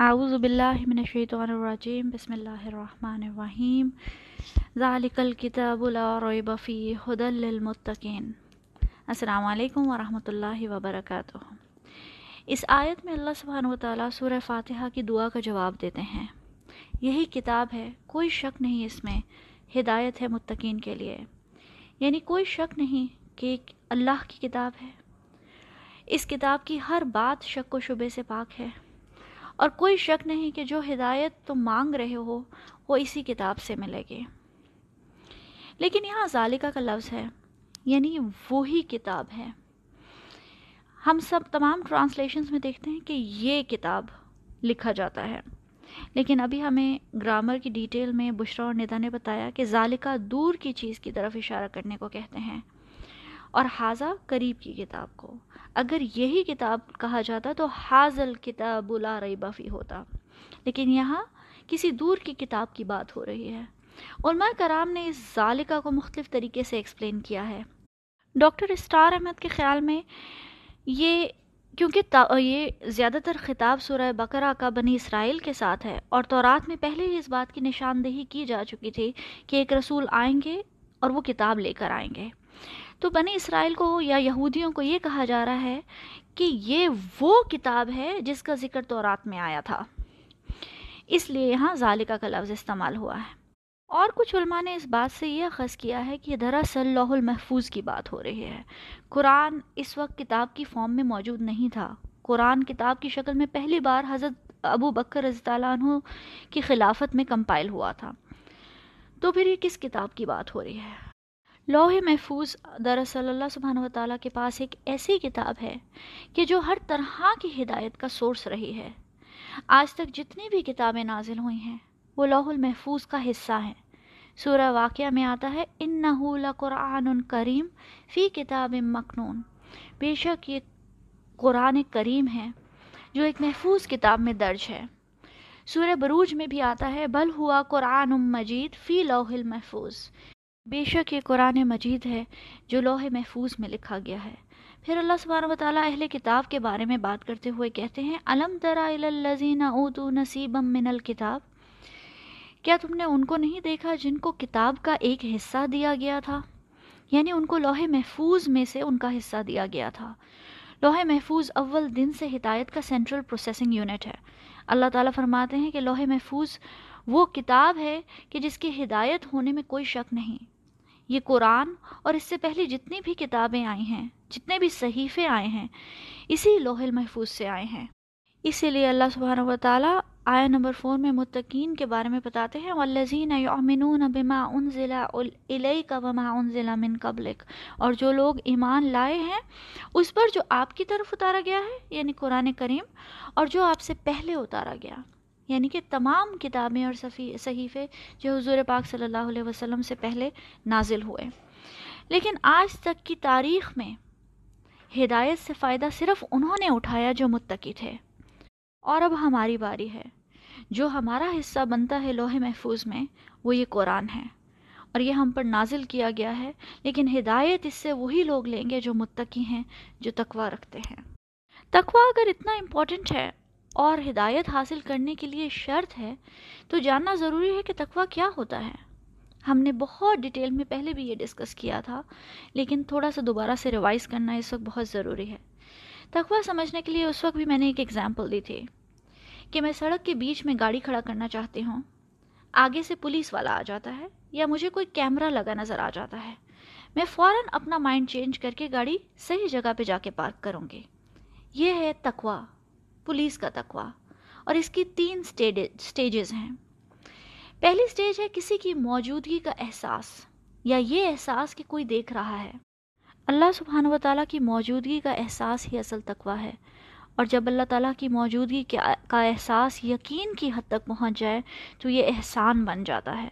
اعوذ باللہ من الشیطان الرجیم، بسم اللہ الرحمن الرحیم۔ ذالک الکتاب لا ریب فیہ ہدى للمتقین۔ السلام علیکم ورحمۃ اللہ وبرکاتہ۔ اس آیت میں اللہ سبحانہ وتعالی سورہ فاتحہ کی دعا کا جواب دیتے ہیں۔ یہی کتاب ہے، کوئی شک نہیں اس میں، ہدایت ہے متقین کے لیے۔ یعنی کوئی شک نہیں کہ اللہ کی کتاب ہے۔ اس کتاب کی ہر بات شک و شبے سے پاک ہے۔ اور کوئی شک نہیں کہ جو ہدایت تم مانگ رہے ہو، وہ اسی کتاب سے ملے گی۔ لیکن یہاں ذالکہ کا لفظ ہے یعنی وہی کتاب ہے۔ ہم سب تمام ٹرانسلیشنز میں دیکھتے ہیں کہ یہ کتاب لکھا جاتا ہے۔ لیکن ابھی ہمیں گرامر کی ڈیٹیل میں بشرا اور ندا نے بتایا کہ ذالکہ دور کی چیز کی طرف اشارہ کرنے کو کہتے ہیں۔ اور حاضہ قریب کی کتاب کو۔ اگر یہی کتاب کہا جاتا تو حاضل کتاب لا ریب فی ہوتا۔ لیکن یہاں کسی دور کی کتاب کی بات ہو رہی ہے۔ علماء کرام نے اس ذالکہ کو مختلف طریقے سے ایکسپلین کیا ہے۔ ڈاکٹر اسٹار احمد کے خیال میں یہ کیونکہ یہ زیادہ تر خطاب سورہ بقرہ کا بنی اسرائیل کے ساتھ ہے اور تورات میں پہلے ہی اس بات کی نشاندہی کی جا چکی تھی کہ ایک رسول آئیں گے اور وہ کتاب لے کر آئیں گے۔ تو بنی اسرائیل کو یا یہودیوں کو یہ کہا جا رہا ہے کہ یہ وہ کتاب ہے جس کا ذکر تورات میں آیا تھا۔ اس لیے یہاں ذالکہ کا لفظ استعمال ہوا ہے۔ اور کچھ علماء نے اس بات سے یہ اخذ کیا ہے کہ دراصل لوح المحفوظ کی بات ہو رہی ہے۔ قرآن اس وقت کتاب کی فارم میں موجود نہیں تھا۔ قرآن کتاب کی شکل میں پہلی بار حضرت ابو بکر رضی اللہ عنہ کی خلافت میں کمپائل ہوا تھا۔ تو پھر یہ کس کتاب کی بات ہو رہی ہے؟ لوح محفوظ دراصل اللہ سبحانہ و تعالیٰ کے پاس ایک ایسی کتاب ہے کہ جو ہر طرح کی ہدایت کا سورس رہی ہے۔ آج تک جتنی بھی کتابیں نازل ہوئی ہیں، وہ لوح المحفوظ کا حصہ ہیں۔ سورہ واقعہ میں آتا ہے ان بے شک یہ قرآن مجید ہے جو لوح محفوظ میں لکھا گیا ہے۔ پھر اللہ سبحانہ و تعالیٰ اہل کتاب کے بارے میں بات کرتے ہوئے کہتے ہیں علم ترا الزین اوتو نصیب من الکتاب؟ کیا تم نے ان کو نہیں دیکھا جن کو کتاب کا ایک حصہ دیا گیا تھا؟ یعنی ان کو لوح محفوظ میں سے ان کا حصہ دیا گیا تھا۔ لوح محفوظ اول دن سے ہدایت کا سینٹرل پروسیسنگ یونٹ ہے۔ اللہ تعالیٰ فرماتے ہیں کہ لوح محفوظ وہ کتاب ہے کہ جس کی ہدایت ہونے میں کوئی شک نہیں۔ یہ قرآن اور اس سے پہلے جتنی بھی کتابیں آئی ہیں، جتنے بھی صحیفے آئے ہیں، اسی لوح المحفوظ سے آئے ہیں۔ اسی لیے اللہ سبحانہ و تعالیٰ آیا نمبر فور میں متقین کے بارے میں بتاتے ہیں، والذین یؤمنون بما انزل الیک وما انزل من قبلک اور جو لوگ ایمان لائے ہیں، اس پر جو آپ کی طرف اتارا گیا ہے یعنی قرآن کریم، اور جو آپ سے پہلے اتارا گیا۔ یعنی کہ تمام کتابیں اور صحیفے جو حضور پاک صلی اللہ علیہ وسلم سے پہلے نازل ہوئے۔ لیکن آج تک کی تاریخ میں ہدایت سے فائدہ صرف انہوں نے اٹھایا جو متقی تھے۔ اور اب ہماری باری ہے۔ جو ہمارا حصہ بنتا ہے لوح محفوظ میں، وہ یہ قرآن ہے۔ اور یہ ہم پر نازل کیا گیا ہے، لیکن ہدایت اس سے وہی لوگ لیں گے جو متقی ہیں، جو تقوی رکھتے ہیں۔ تقوی اگر اتنا امپورٹنٹ ہے اور ہدایت حاصل کرنے کے لیے شرط ہے، تو جاننا ضروری ہے کہ تقوی کیا ہوتا ہے۔ ہم نے بہت ڈیٹیل میں پہلے بھی یہ ڈسکس کیا تھا، لیکن تھوڑا سا دوبارہ سے ریوائز کرنا اس وقت بہت ضروری ہے۔ تقوی سمجھنے کے لیے اس وقت بھی میں نے ایک ایگزامپل دی تھی کہ میں سڑک کے بیچ میں گاڑی کھڑا کرنا چاہتی ہوں۔ آگے سے پولیس والا آ جاتا ہے یا مجھے کوئی کیمرہ لگا نظر آ جاتا ہے۔ میں فوراً اپنا مائنڈ چینج کر کے گاڑی صحیح جگہ پہ جا کے پارک کروں گی۔ یہ ہے تقوی۔ پولیس کا تقوی۔ اور اس کی تین سٹیجز ہیں۔ پہلی سٹیج ہے کسی کی موجودگی کا احساس، یا یہ احساس کہ کوئی دیکھ رہا ہے۔ اللہ سبحانہ و تعالیٰ کی موجودگی کا احساس ہی اصل تقوی ہے۔ اور جب اللہ تعالیٰ کی موجودگی کا احساس یقین کی حد تک پہنچ جائے، تو یہ احسان بن جاتا ہے۔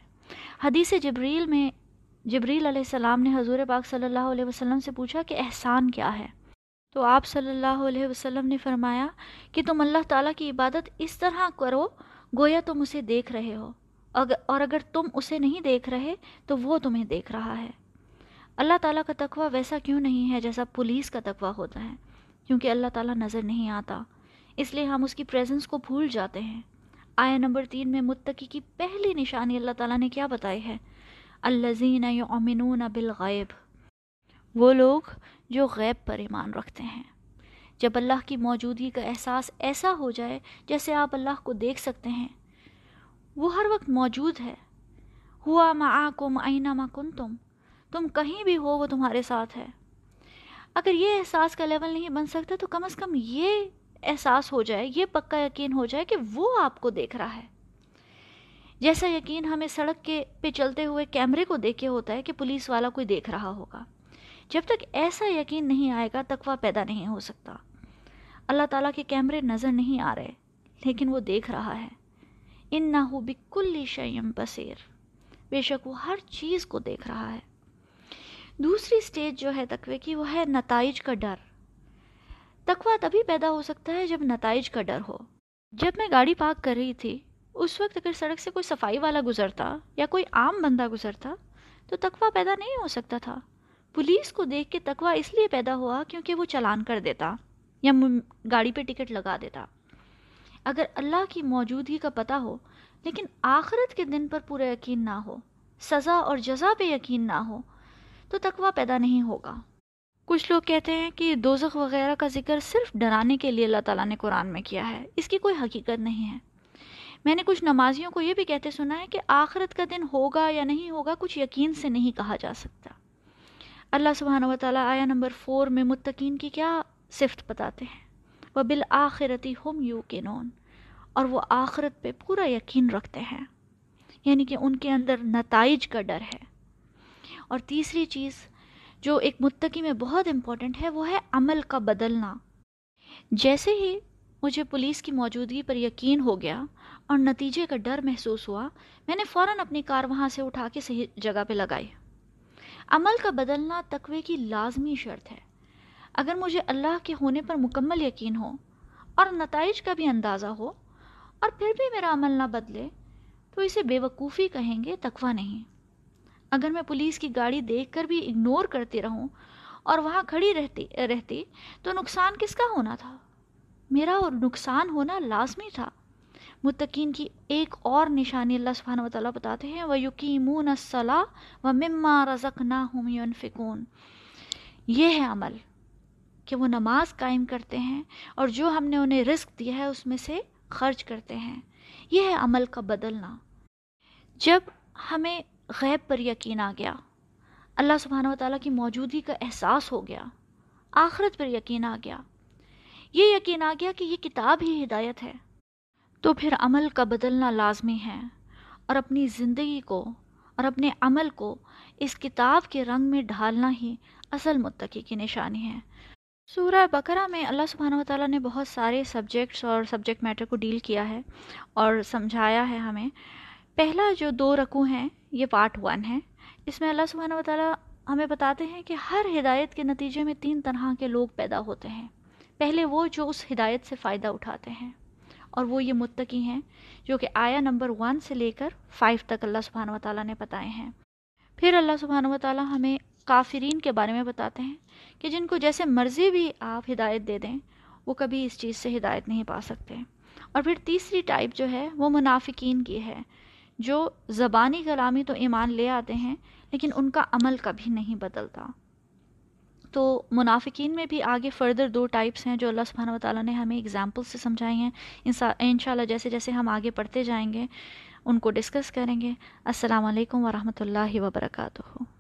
حدیث جبریل میں جبریل علیہ السلام نے حضور پاک صلی اللہ علیہ وسلم سے پوچھا کہ احسان کیا ہے۔ تو آپ صلی اللہ علیہ وسلم نے فرمایا کہ تم اللہ تعالیٰ کی عبادت اس طرح کرو، گویا تم اسے دیکھ رہے ہو۔ اور اگر تم اسے نہیں دیکھ رہے، تو وہ تمہیں دیکھ رہا ہے۔ اللہ تعالیٰ کا تقوی ویسا کیوں نہیں ہے جیسا پولیس کا تقوی ہوتا ہے؟ کیونکہ اللہ تعالیٰ نظر نہیں آتا۔ اس لیے ہم اس کی پریزنس کو بھول جاتے ہیں۔ آیا نمبر تین میں متقی کی پہلی نشانی اللہ تعالیٰ نے کیا بتائی ہے؟ الزین یؤمنون بالغیب۔ وہ لوگ جو غیب پر ایمان رکھتے ہیں۔ جب اللہ کی موجودگی کا احساس ایسا ہو جائے جیسے آپ اللہ کو دیکھ سکتے ہیں، وہ ہر وقت موجود ہے۔ ہوا معاکم آئینہ ما کن تم تم کہیں بھی ہو وہ تمہارے ساتھ ہے۔ اگر یہ احساس کا لیول نہیں بن سکتا تو کم از کم یہ احساس ہو جائے، یہ پکا یقین ہو جائے کہ وہ آپ کو دیکھ رہا ہے۔ جیسا یقین ہمیں سڑک کے پہ چلتے ہوئے کیمرے کو دیکھ کے ہوتا ہے کہ پولیس والا کوئی دیکھ رہا ہوگا۔ جب تک ایسا یقین نہیں آئے گا، تقوی پیدا نہیں ہو سکتا۔ اللہ تعالیٰ کے کیمرے نظر نہیں آ رہے، لیکن وہ دیکھ رہا ہے۔ ان نہ ہو بکل شیم بصیر۔ بے شک وہ ہر چیز کو دیکھ رہا ہے۔ دوسری سٹیج جو ہے تقوی کی، وہ ہے نتائج کا ڈر۔ تقوی تبھی پیدا ہو سکتا ہے جب نتائج کا ڈر ہو۔ جب میں گاڑی پارک کر رہی تھی، اس وقت اگر سڑک سے کوئی صفائی والا گزرتا یا کوئی عام بندہ گزرتا، تو تقوی پیدا نہیں ہو سکتا تھا۔ پولیس کو دیکھ کے تقوی اس لیے پیدا ہوا کیونکہ وہ چلان کر دیتا یا گاڑی پہ ٹکٹ لگا دیتا۔ اگر اللہ کی موجودگی کا پتہ ہو، لیکن آخرت کے دن پر پورا یقین نہ ہو، سزا اور جزا پہ یقین نہ ہو، تو تقوی پیدا نہیں ہوگا۔ کچھ لوگ کہتے ہیں کہ دوزخ وغیرہ کا ذکر صرف ڈرانے کے لیے اللہ تعالیٰ نے قرآن میں کیا ہے۔ اس کی کوئی حقیقت نہیں ہے۔ میں نے کچھ نمازیوں کو یہ بھی کہتے سنا ہے کہ آخرت کا دن ہوگا یا نہیں ہوگا کچھ یقین سے نہیں کہا جا سکتا۔ اللہ سبحانہ و تعالیٰ آیا نمبر فور میں متقین کی کیا صفت بتاتے ہیں؟ وہ بالآخرتی ہم یو کے نون اور وہ آخرت پہ پورا یقین رکھتے ہیں۔ یعنی کہ ان کے اندر نتائج کا ڈر ہے۔ اور تیسری چیز جو ایک متقی میں بہت امپورٹنٹ ہے، وہ ہے عمل کا بدلنا۔ جیسے ہی مجھے پولیس کی موجودگی پر یقین ہو گیا اور نتیجے کا ڈر محسوس ہوا، میں نے فوراً اپنی کار وہاں سے اٹھا کے صحیح جگہ پہ لگائی۔ عمل کا بدلنا تقوی کی لازمی شرط ہے۔ اگر مجھے اللہ کے ہونے پر مکمل یقین ہو اور نتائج کا بھی اندازہ ہو اور پھر بھی میرا عمل نہ بدلے، تو اسے بے وقوفی کہیں گے تقوی نہیں۔ اگر میں پولیس کی گاڑی دیکھ کر بھی اگنور کرتی رہوں اور وہاں کھڑی رہتی رہتی، تو نقصان کس کا ہونا تھا؟ میرا اور نقصان ہونا لازمی تھا۔ متقین کی ایک اور نشانی اللہ سبحانہ و تعالیٰ بتاتے ہیں وہ یقینون الصلاح و مما رزق نہ فکون یہ ہے عمل کہ وہ نماز قائم کرتے ہیں اور جو ہم نے انہیں رزق دیا ہے اس میں سے خرچ کرتے ہیں۔ یہ ہے عمل کا بدلنا۔ جب ہمیں غیب پر یقین آ گیا، اللہ سبحانہ و تعالیٰ کی موجودگی کا احساس ہو گیا، آخرت پر یقین آ گیا۔ یہ یقین آ گیا کہ یہ کتاب ہی ہدایت ہے۔ تو پھر عمل کا بدلنا لازمی ہے۔ اور اپنی زندگی کو اور اپنے عمل کو اس کتاب کے رنگ میں ڈھالنا ہی اصل متقی کی نشانی ہے۔ سورہ بقرہ میں اللہ سبحانہ و تعالیٰ نے بہت سارے سبجیکٹس اور سبجیکٹ میٹر کو ڈیل کیا ہے اور سمجھایا ہے ہمیں۔ پہلا جو دو رکو ہیں، یہ پارٹ ون ہے۔ اس میں اللہ سبحانہ و تعالیٰ ہمیں بتاتے ہیں کہ ہر ہدایت کے نتیجے میں تین طرح کے لوگ پیدا ہوتے ہیں۔ پہلے وہ جو اس ہدایت سے فائدہ اٹھاتے ہیں۔ اور وہ یہ متقی ہیں جو کہ آیا نمبر ون سے لے کر فائیو تک اللہ سبحانہ و تعالیٰ نے بتائے ہیں۔ پھر اللہ سبحانہ و تعالیٰ ہمیں کافرین کے بارے میں بتاتے ہیں کہ جن کو جیسے مرضی بھی آپ ہدایت دے دیں، وہ کبھی اس چیز سے ہدایت نہیں پا سکتے۔ اور پھر تیسری ٹائپ جو ہے وہ منافقین کی ہے، جو زبانی کلامی تو ایمان لے آتے ہیں، لیکن ان کا عمل کبھی نہیں بدلتا۔ تو منافقین میں بھی آگے فردر دو ٹائپس ہیں جو اللہ سبحانہ و تعالیٰ نے ہمیں اگزامپل سے سمجھائی ہیں۔ ان شاء اللہ جیسے جیسے ہم آگے پڑھتے جائیں گے، ان کو ڈسکس کریں گے۔ السلام علیکم ورحمۃ اللہ وبرکاتہ۔